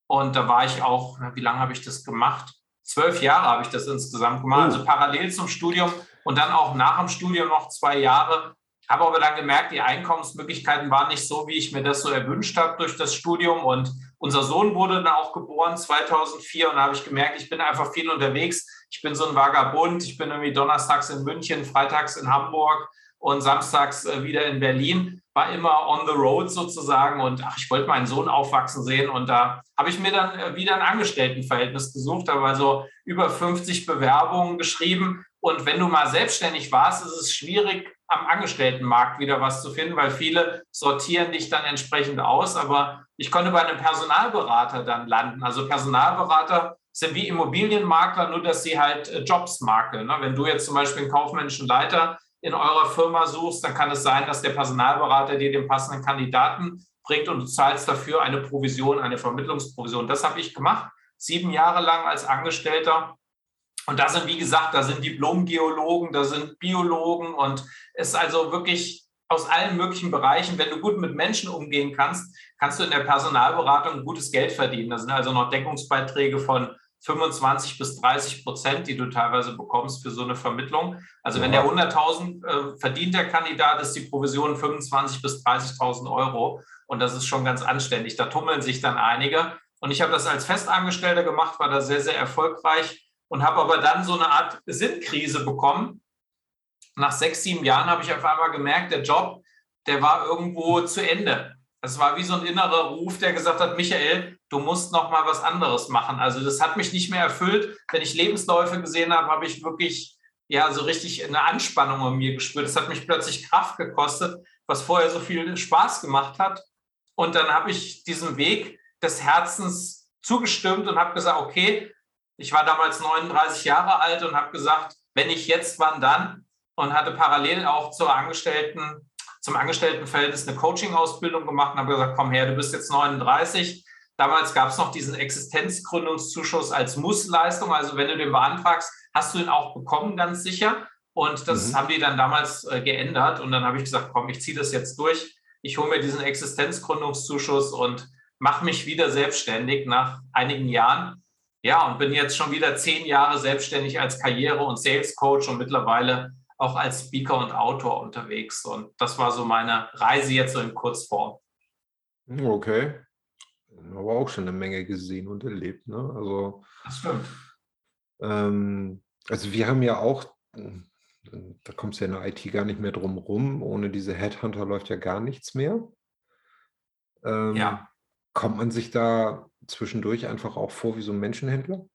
Speaker 1: Und da war ich auch, wie lange habe ich das gemacht? Zwölf Jahre habe ich das insgesamt gemacht, also parallel zum Studium und dann auch nach dem Studium noch zwei Jahre. Habe aber dann gemerkt, die Einkommensmöglichkeiten waren nicht so, wie ich mir das so erwünscht habe durch das Studium. Und unser Sohn wurde dann auch geboren 2004 und da habe ich gemerkt, ich bin einfach viel unterwegs ich bin so ein Vagabund, ich bin irgendwie donnerstags in München, freitags in Hamburg und samstags äh, wieder in Berlin, war immer on the road sozusagen und ach, ich wollte meinen Sohn aufwachsen sehen und da habe ich mir dann äh, wieder ein Angestelltenverhältnis gesucht, habe also über 50 Bewerbungen geschrieben und wenn du mal selbstständig warst, ist es schwierig, am Angestelltenmarkt wieder was zu finden, weil viele sortieren dich dann entsprechend aus. Aber ich konnte bei einem Personalberater dann landen. Also Personalberater sind wie Immobilienmakler, nur dass sie halt äh, Jobs makeln. Ne? Wenn du jetzt zum Beispiel einen kaufmännischen Leiter in eurer Firma suchst, dann kann es sein, dass der Personalberater dir den passenden Kandidaten bringt und du zahlst dafür eine Provision, eine Vermittlungsprovision. Das habe ich gemacht, sieben Jahre lang als Angestellter. Und da sind, wie gesagt, da sind Diplomgeologen, da sind Biologen und es ist also wirklich aus allen möglichen Bereichen. Wenn du gut mit Menschen umgehen kannst, kannst du in der Personalberatung gutes Geld verdienen. Da sind also noch Deckungsbeiträge von 25 bis 30 Prozent, die du teilweise bekommst für so eine Vermittlung. Also wenn der 100.000 äh, verdient, der Kandidat, ist die Provision 25 bis 30.000 Euro. Und das ist schon ganz anständig. Da tummeln sich dann einige. Und ich habe das als Festangestellter gemacht, war da sehr, sehr erfolgreich und habe aber dann so eine Art Sinnkrise bekommen. Nach sechs, sieben Jahren habe ich auf einmal gemerkt, der Job, der war irgendwo zu Ende. Es war wie so ein innerer Ruf, der gesagt hat, Michael, du musst noch mal was anderes machen. Also das hat mich nicht mehr erfüllt. Wenn ich Lebensläufe gesehen habe, habe ich wirklich ja so richtig eine Anspannung in mir gespürt. Es hat mich plötzlich Kraft gekostet, was vorher so viel Spaß gemacht hat. Und dann habe ich diesem Weg des Herzens zugestimmt und habe gesagt, okay, ich war damals 39 Jahre alt und habe gesagt, wenn ich jetzt, wann dann? Und hatte parallel auch zur Angestellten zum Angestelltenverhältnis eine Coaching-Ausbildung gemacht und habe gesagt, komm her, du bist jetzt 39. Damals gab es noch diesen Existenzgründungszuschuss als Mussleistung. Also wenn du den beantragst, hast du ihn auch bekommen, ganz sicher. Und das mhm. haben die dann damals äh, geändert. Und dann habe ich gesagt, komm, ich ziehe das jetzt durch. ich hole mir diesen Existenzgründungszuschuss und mache mich wieder selbstständig nach einigen Jahren. Ja, und bin jetzt schon wieder zehn Jahre selbstständig als Karriere- und Sales Coach und mittlerweile auch als Speaker und Autor unterwegs. Und das war so meine Reise jetzt so in Kurzform.
Speaker 3: Okay. Aber auch schon eine Menge gesehen und erlebt. Ne? Also,
Speaker 1: das stimmt.
Speaker 3: Ähm, also wir haben ja auch, da kommst du ja in der IT gar nicht mehr drum rum, ohne diese Headhunter läuft ja gar nichts mehr. Ähm, ja. Kommt man sich da zwischendurch einfach auch vor wie so ein Menschenhändler?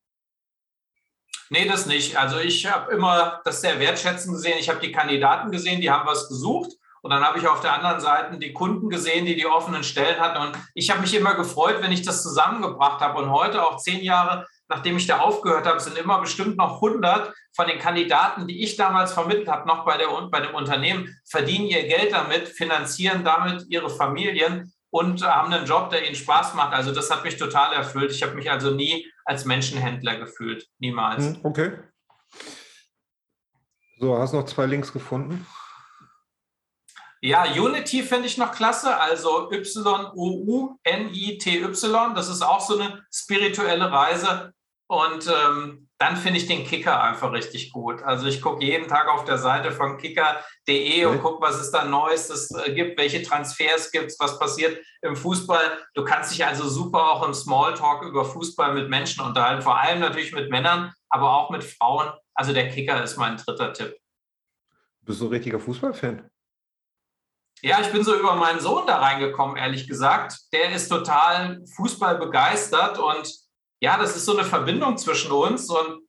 Speaker 1: Nee, das nicht. Also ich habe immer das sehr wertschätzend gesehen. Ich habe die Kandidaten gesehen, die haben was gesucht. Und dann habe ich auf der anderen Seite die Kunden gesehen, die die offenen Stellen hatten. Und ich habe mich immer gefreut, wenn ich das zusammengebracht habe. Und heute, auch zehn Jahre nachdem ich da aufgehört habe, sind immer bestimmt noch 100 von den Kandidaten, die ich damals vermittelt habe, noch bei, der, bei dem Unternehmen, verdienen ihr Geld damit, finanzieren damit ihre Familien und haben einen Job, der ihnen Spaß macht. Also das hat mich total erfüllt. Ich habe mich also nie als Menschenhändler gefühlt. Niemals. Hm,
Speaker 3: okay. So, hast du noch zwei Links gefunden?
Speaker 1: Ja, Unity finde ich noch klasse, also Y-O-U-N-I-T-Y. Das ist auch so eine spirituelle Reise. Und ähm, dann finde ich den Kicker einfach richtig gut. Also ich gucke jeden Tag auf der Seite von kicker.de und gucke, was es da Neues äh, gibt, welche Transfers gibt es, was passiert im Fußball. Du kannst dich also super auch im Smalltalk über Fußball mit Menschen unterhalten, vor allem natürlich mit Männern, aber auch mit Frauen. Also der Kicker ist mein dritter Tipp.
Speaker 3: Bist du ein richtiger Fußballfan?
Speaker 1: Ja, ich bin so über meinen Sohn da reingekommen, ehrlich gesagt. Der ist total Fußball begeistert und ja, das ist so eine Verbindung zwischen uns und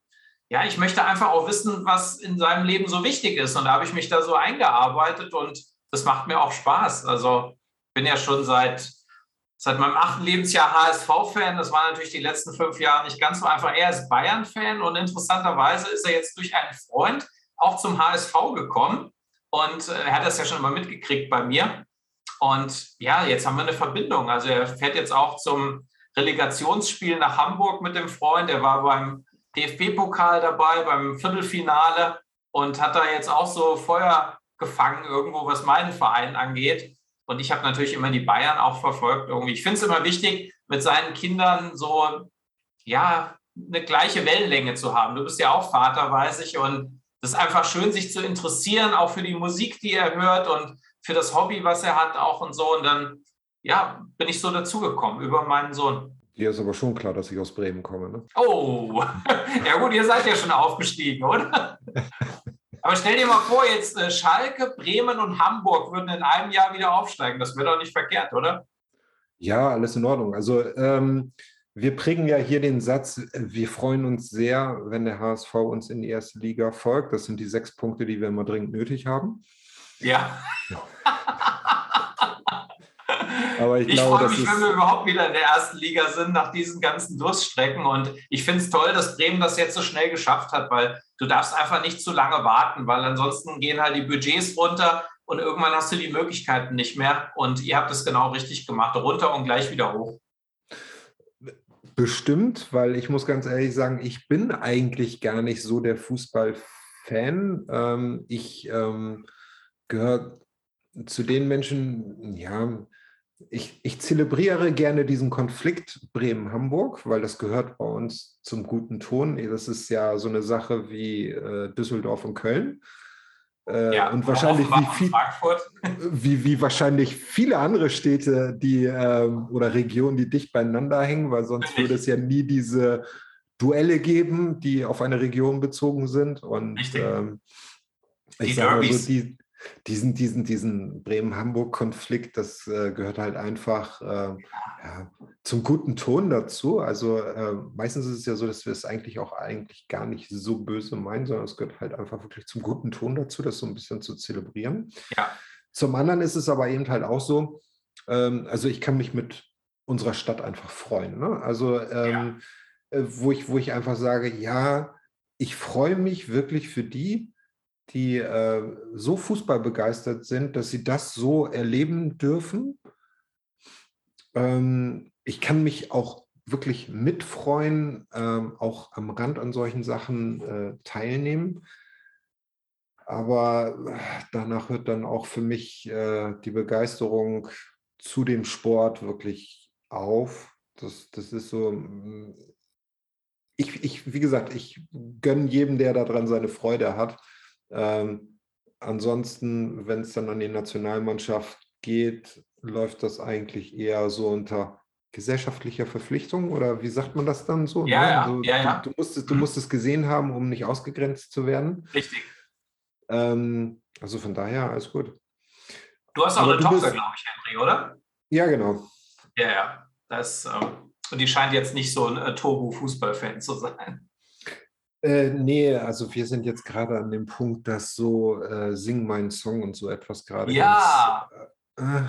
Speaker 1: ja, ich möchte einfach auch wissen, was in seinem Leben so wichtig ist. Und da habe ich mich da so eingearbeitet und das macht mir auch Spaß. Also bin ja schon seit, seit meinem achten Lebensjahr HSV-Fan. Das war natürlich die letzten fünf Jahre nicht ganz so einfach. Er ist Bayern-Fan und interessanterweise ist er jetzt durch einen Freund auch zum HSV gekommen. Und äh, er hat das ja schon immer mitgekriegt bei mir. Und ja, jetzt haben wir eine Verbindung. Also er fährt jetzt auch zum Relegationsspiel nach Hamburg mit dem Freund. Er war beim DFB-Pokal dabei, beim Viertelfinale und hat da jetzt auch so Feuer gefangen, irgendwo, was meinen Verein angeht. Und ich habe natürlich immer die Bayern auch verfolgt irgendwie. Ich finde es immer wichtig, mit seinen Kindern so, ja, eine gleiche Wellenlänge zu haben. Du bist ja auch Vater, weiß ich. Und es ist einfach schön, sich zu interessieren, auch für die Musik, die er hört und für das Hobby, was er hat, auch und so. Und dann ja, bin ich so dazugekommen über meinen Sohn.
Speaker 3: Dir ist aber schon klar, dass ich aus Bremen komme, ne?
Speaker 1: Oh, ja gut, ihr seid ja schon aufgestiegen, oder? Aber stell dir mal vor, jetzt äh, Schalke, Bremen und Hamburg würden in einem Jahr wieder aufsteigen. Das wäre doch nicht verkehrt, oder?
Speaker 3: Ja, alles in Ordnung. Also ähm, wir prägen ja hier den Satz, wir freuen uns sehr, wenn der HSV uns in die erste Liga folgt. Das sind die sechs Punkte, die wir immer dringend nötig haben.
Speaker 1: Ja.
Speaker 3: Aber ich, ich freue
Speaker 1: mich, wenn wir überhaupt wieder in der ersten Liga sind nach diesen ganzen Durststrecken. Und ich finde es toll, dass Bremen das jetzt so schnell geschafft hat, weil du darfst einfach nicht zu lange warten, weil ansonsten gehen halt die Budgets runter und irgendwann hast du die Möglichkeiten nicht mehr. Und ihr habt es genau richtig gemacht, runter und gleich wieder hoch.
Speaker 3: Bestimmt, weil ich muss ganz ehrlich sagen, ich bin eigentlich gar nicht so der Fußballfan. Ähm, ich ähm, gehöre zu den Menschen, ja, ich, ich zelebriere gerne diesen Konflikt Bremen-Hamburg, weil das gehört bei uns zum guten Ton. Das ist ja so eine Sache wie äh, Düsseldorf und Köln. Äh, ja, und wahrscheinlich wie, viel, wie, wie, wahrscheinlich viele andere Städte, die äh, oder Regionen, die dicht beieinander hängen, weil sonst würde es ja nie diese Duelle geben, die auf eine Region bezogen sind. Und ähm, ich sage mal so, die, diesen, diesen, diesen Bremen-Hamburg-Konflikt, das äh, gehört halt einfach äh, ja, zum guten Ton dazu. Also äh, meistens ist es ja so, dass wir es eigentlich auch eigentlich gar nicht so böse meinen, sondern es gehört halt einfach wirklich zum guten Ton dazu, das so ein bisschen zu zelebrieren. Ja. Zum anderen ist es aber eben halt auch so, ähm, also ich kann mich mit unserer Stadt einfach freuen. Ne? Also ähm, ja. Äh, wo, ich, wo ich einfach sage, ja, ich freue mich wirklich für die, die äh, so fußballbegeistert sind, dass sie das so erleben dürfen. Ähm, ich kann mich auch wirklich mitfreuen, ähm, auch am Rand an solchen Sachen äh, teilnehmen. aber danach hört dann auch für mich äh, die Begeisterung zu dem Sport wirklich auf. Das, das ist so, mm, ich, ich, wie gesagt, ich gönne jedem, der daran seine Freude hat. Ähm, ansonsten, wenn es dann an die Nationalmannschaft geht, läuft das eigentlich eher so unter gesellschaftlicher Verpflichtung oder wie sagt man das dann so?
Speaker 1: Ja,
Speaker 3: ne?
Speaker 1: ja,
Speaker 3: also,
Speaker 1: ja, ja.
Speaker 3: Du, du, musst es, du musst es gesehen haben, um nicht ausgegrenzt zu werden.
Speaker 1: Richtig.
Speaker 3: Ähm, also von daher alles gut.
Speaker 1: Du hast auch
Speaker 3: Aber
Speaker 1: eine Tochter, glaube ich, Henry, oder?
Speaker 3: Ja, genau.
Speaker 1: Ja, ja. Das, ähm, und die scheint jetzt nicht so ein äh, Turbo-Fußball-Fan zu sein.
Speaker 3: Äh, nee, also wir sind jetzt gerade an dem Punkt, dass so äh, Sing meinen Song und so etwas gerade
Speaker 1: Ja,
Speaker 3: ganz, äh,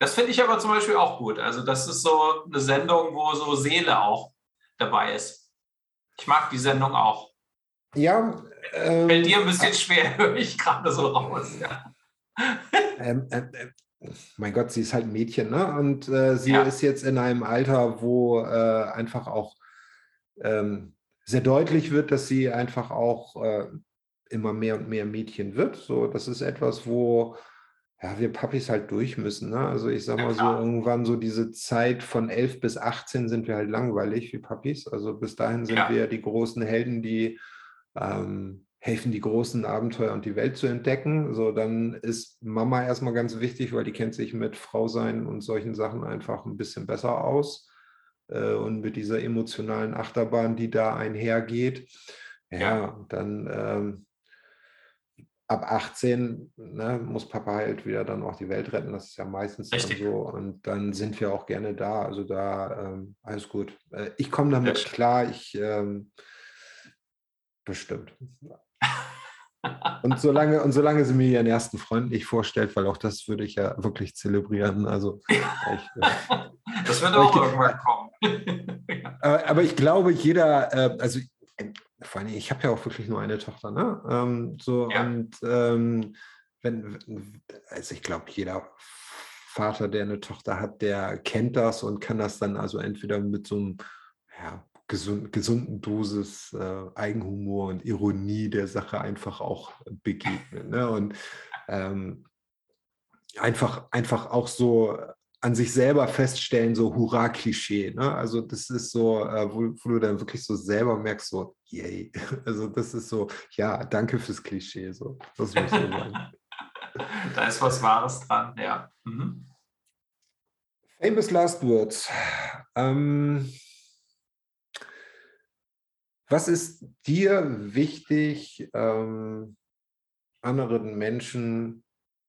Speaker 1: das finde ich aber zum Beispiel auch gut. Also, das ist so eine Sendung, wo so Seele auch dabei ist. Ich mag die Sendung auch.
Speaker 3: ja, ähm,
Speaker 1: Fällt dir ein bisschen schwer, höre ich gerade so raus. Ja.
Speaker 3: ähm, ähm, mein Gott, sie ist halt ein Mädchen, ne? Und äh, sie
Speaker 1: Ja.
Speaker 3: ist jetzt in einem Alter, wo äh, einfach auch ähm, sehr deutlich wird, dass sie einfach auch äh, immer mehr und mehr Mädchen wird. So, das ist etwas, wo ja, wir Papis halt durch müssen. Ne? Also ich sag
Speaker 1: Ja,
Speaker 3: mal so, irgendwann so diese Zeit von 11 bis 18 sind wir halt langweilig wie Papis. Also bis dahin sind
Speaker 1: Ja.
Speaker 3: wir die großen Helden, die ähm, helfen, die großen Abenteuer und die Welt zu entdecken. So, dann ist Mama erstmal ganz wichtig, weil die kennt sich mit Frau sein und solchen Sachen einfach ein bisschen besser aus. Äh, und mit dieser emotionalen Achterbahn, die da einhergeht. Ja, dann ähm, ab 18 ne, muss Papa halt wieder dann auch die Welt retten. Das ist ja meistens dann
Speaker 1: Richtig.
Speaker 3: so. Und dann sind wir auch gerne da. Also da ähm, alles gut. Äh, ich komme damit
Speaker 1: schön.
Speaker 3: klar. Ich ähm, bestimmt. Und solange, und solange sie mir ihren ersten Freund nicht vorstellt, weil auch das würde ich ja wirklich zelebrieren. Also ich, äh,
Speaker 1: Das wird auch irgendwann kommen.
Speaker 3: aber, ich glaube, jeder, äh, also vor allem, ich habe ja auch wirklich nur eine Tochter, ne? Ähm, so
Speaker 1: Ja.
Speaker 3: und ähm, wenn, wenn- also ich glaube, jeder Vater, der eine Tochter hat, der kennt das und kann das dann also entweder mit so einem ja, gesund, gesunden Dosis äh, Eigenhumor und Ironie der Sache einfach auch begegnen. Ne? Und ähm, einfach, einfach auch so an sich selber feststellen, so Hurra-Klischee. Ne? Also das ist so, äh, wo, wo du dann wirklich so selber merkst, so, yay. Also das ist so, ja, danke fürs Klischee. So, das muss ich so sagen.
Speaker 1: Da ist was Wahres dran, ja. Mhm.
Speaker 3: Famous Last Words. Ähm, was ist dir wichtig, ähm, anderen Menschen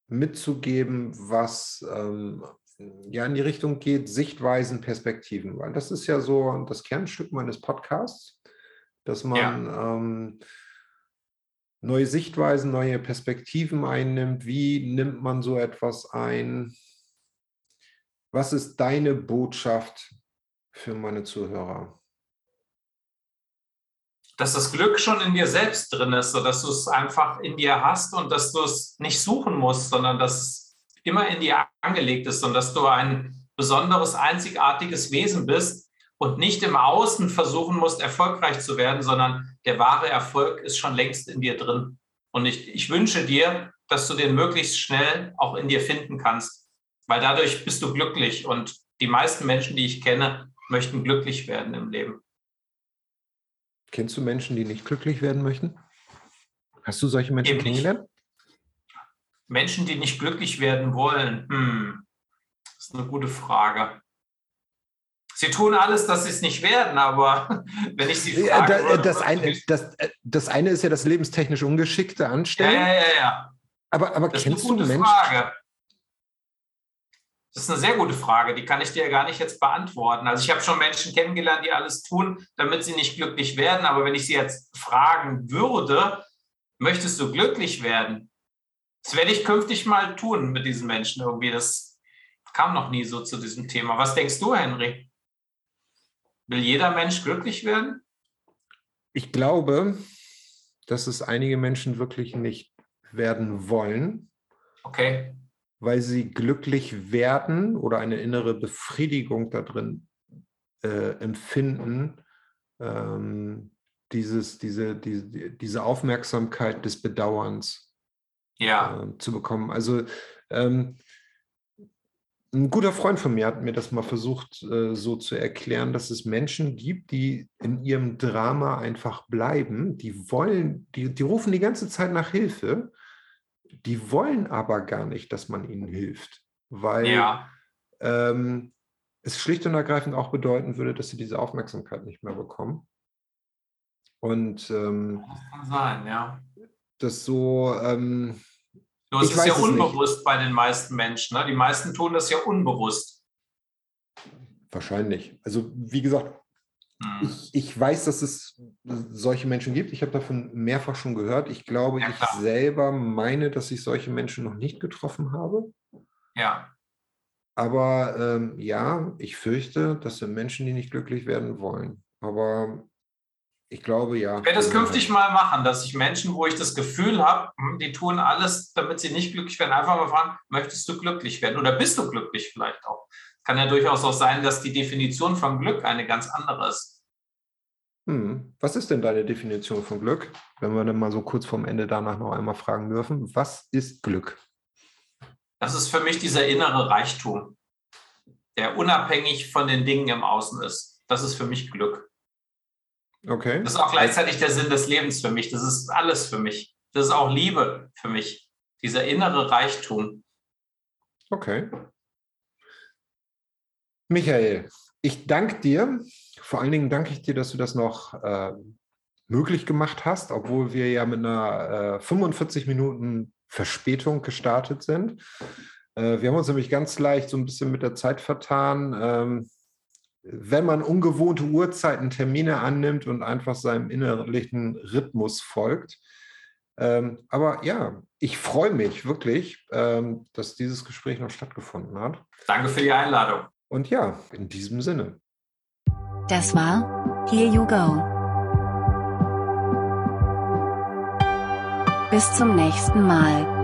Speaker 3: mitzugeben, was ähm, ja in die Richtung geht, Sichtweisen, Perspektiven? Weil das ist ja so das Kernstück meines Podcasts, dass man ähm, neue Sichtweisen, neue Perspektiven einnimmt. Wie nimmt man so etwas ein? Was ist deine Botschaft für meine Zuhörer?
Speaker 1: Dass das Glück schon in dir selbst drin ist, sodass du es einfach in dir hast und dass du es nicht suchen musst, sondern dass es immer in dir angelegt ist und dass du ein besonderes, einzigartiges Wesen bist und nicht im Außen versuchen musst, erfolgreich zu werden, sondern der wahre Erfolg ist schon längst in dir drin. Und ich, ich wünsche dir, dass du den möglichst schnell auch in dir finden kannst, weil dadurch bist du glücklich und die meisten Menschen, die ich kenne, möchten glücklich werden im Leben.
Speaker 3: Kennst du Menschen, die nicht glücklich werden möchten? Hast du solche Menschen
Speaker 1: Eben nicht. Menschen, die nicht glücklich werden wollen, hm, das ist eine gute Frage. Sie tun alles, dass sie es nicht werden, aber wenn ich sie
Speaker 3: Ja,
Speaker 1: frage,
Speaker 3: da,
Speaker 1: würde-
Speaker 3: das, eine, das, äh, das eine ist ja das lebenstechnisch Ungeschickte
Speaker 1: ja,
Speaker 3: Anstellen.
Speaker 1: ja, ja, ja.
Speaker 3: Aber, aber
Speaker 1: Das ist eine
Speaker 3: kennst du
Speaker 1: gute
Speaker 3: Menschen?
Speaker 1: Frage. Das ist eine sehr gute Frage, die kann ich dir gar nicht jetzt beantworten. Also ich habe schon Menschen kennengelernt, die alles tun, damit sie nicht glücklich werden. Aber wenn ich sie jetzt fragen würde, möchtest du glücklich werden? Das werde ich künftig mal tun mit diesen Menschen irgendwie. Das kam noch nie so zu diesem Thema. Was denkst du, Henry? Will jeder Mensch glücklich werden?
Speaker 3: Ich glaube, dass es einige Menschen wirklich nicht werden wollen,
Speaker 1: Okay.
Speaker 3: weil sie glücklich werden oder eine innere Befriedigung darin äh, empfinden, ähm, dieses, diese, diese, diese Aufmerksamkeit des Bedauerns
Speaker 1: ja.
Speaker 3: äh, zu bekommen. Also ähm, ein guter Freund von mir hat mir das mal versucht, äh, so zu erklären, dass es Menschen gibt, die in ihrem Drama einfach bleiben. Die wollen, die, die rufen die ganze Zeit nach Hilfe, die wollen aber gar nicht, dass man ihnen hilft, weil
Speaker 1: Ja,
Speaker 3: ähm, es schlicht und ergreifend auch bedeuten würde, dass sie diese Aufmerksamkeit nicht mehr bekommen. Und ähm,
Speaker 1: das kann sein, ja.
Speaker 3: das so, ähm,
Speaker 1: Nur es ist ja
Speaker 3: es nicht.
Speaker 1: unbewusst bei den meisten Menschen. Ne? Die meisten tun das ja unbewusst.
Speaker 3: wahrscheinlich. Also wie gesagt,
Speaker 1: Hm.
Speaker 3: ich, ich weiß, dass es solche Menschen gibt. Ich habe davon mehrfach schon gehört. Ich glaube,
Speaker 1: Ja,
Speaker 3: ich selber meine, dass ich solche Menschen noch nicht getroffen habe.
Speaker 1: Ja,
Speaker 3: Aber ähm, ja, ich fürchte, das sind Menschen, die nicht glücklich werden wollen. Aber ich glaube, ja.
Speaker 1: ich werde
Speaker 3: Mehrheit-
Speaker 1: künftig mal machen, dass ich Menschen, wo ich das Gefühl habe, hm, die tun alles, damit sie nicht glücklich werden, einfach mal fragen, möchtest du glücklich werden oder bist du glücklich vielleicht auch? Kann ja durchaus auch sein, dass die Definition von Glück eine ganz andere ist.
Speaker 3: Hm. Was ist denn deine Definition von Glück? Wenn wir dann mal so kurz vorm Ende danach noch einmal fragen dürfen. Was ist Glück?
Speaker 1: Das ist für mich dieser innere Reichtum, der unabhängig von den Dingen im Außen ist. Das ist für mich Glück.
Speaker 3: Okay.
Speaker 1: Das ist auch gleichzeitig der Sinn des Lebens für mich. Das ist alles für mich. Das ist auch Liebe für mich. Dieser innere Reichtum.
Speaker 3: Okay. Michael, ich danke dir. Vor allen Dingen danke ich dir, dass du das noch äh, möglich gemacht hast, obwohl wir ja mit einer äh, 45 Minuten Verspätung gestartet sind. Äh, wir haben uns nämlich ganz leicht so ein bisschen mit der Zeit vertan. Ähm, wenn man ungewohnte Uhrzeiten, Termine annimmt und einfach seinem innerlichen Rhythmus folgt. Ähm, aber ja, ich freue mich wirklich, ähm, dass dieses Gespräch noch stattgefunden hat.
Speaker 1: Danke für die Einladung.
Speaker 3: Und ja, in diesem Sinne.
Speaker 2: Das war Here You Go. Bis zum nächsten Mal.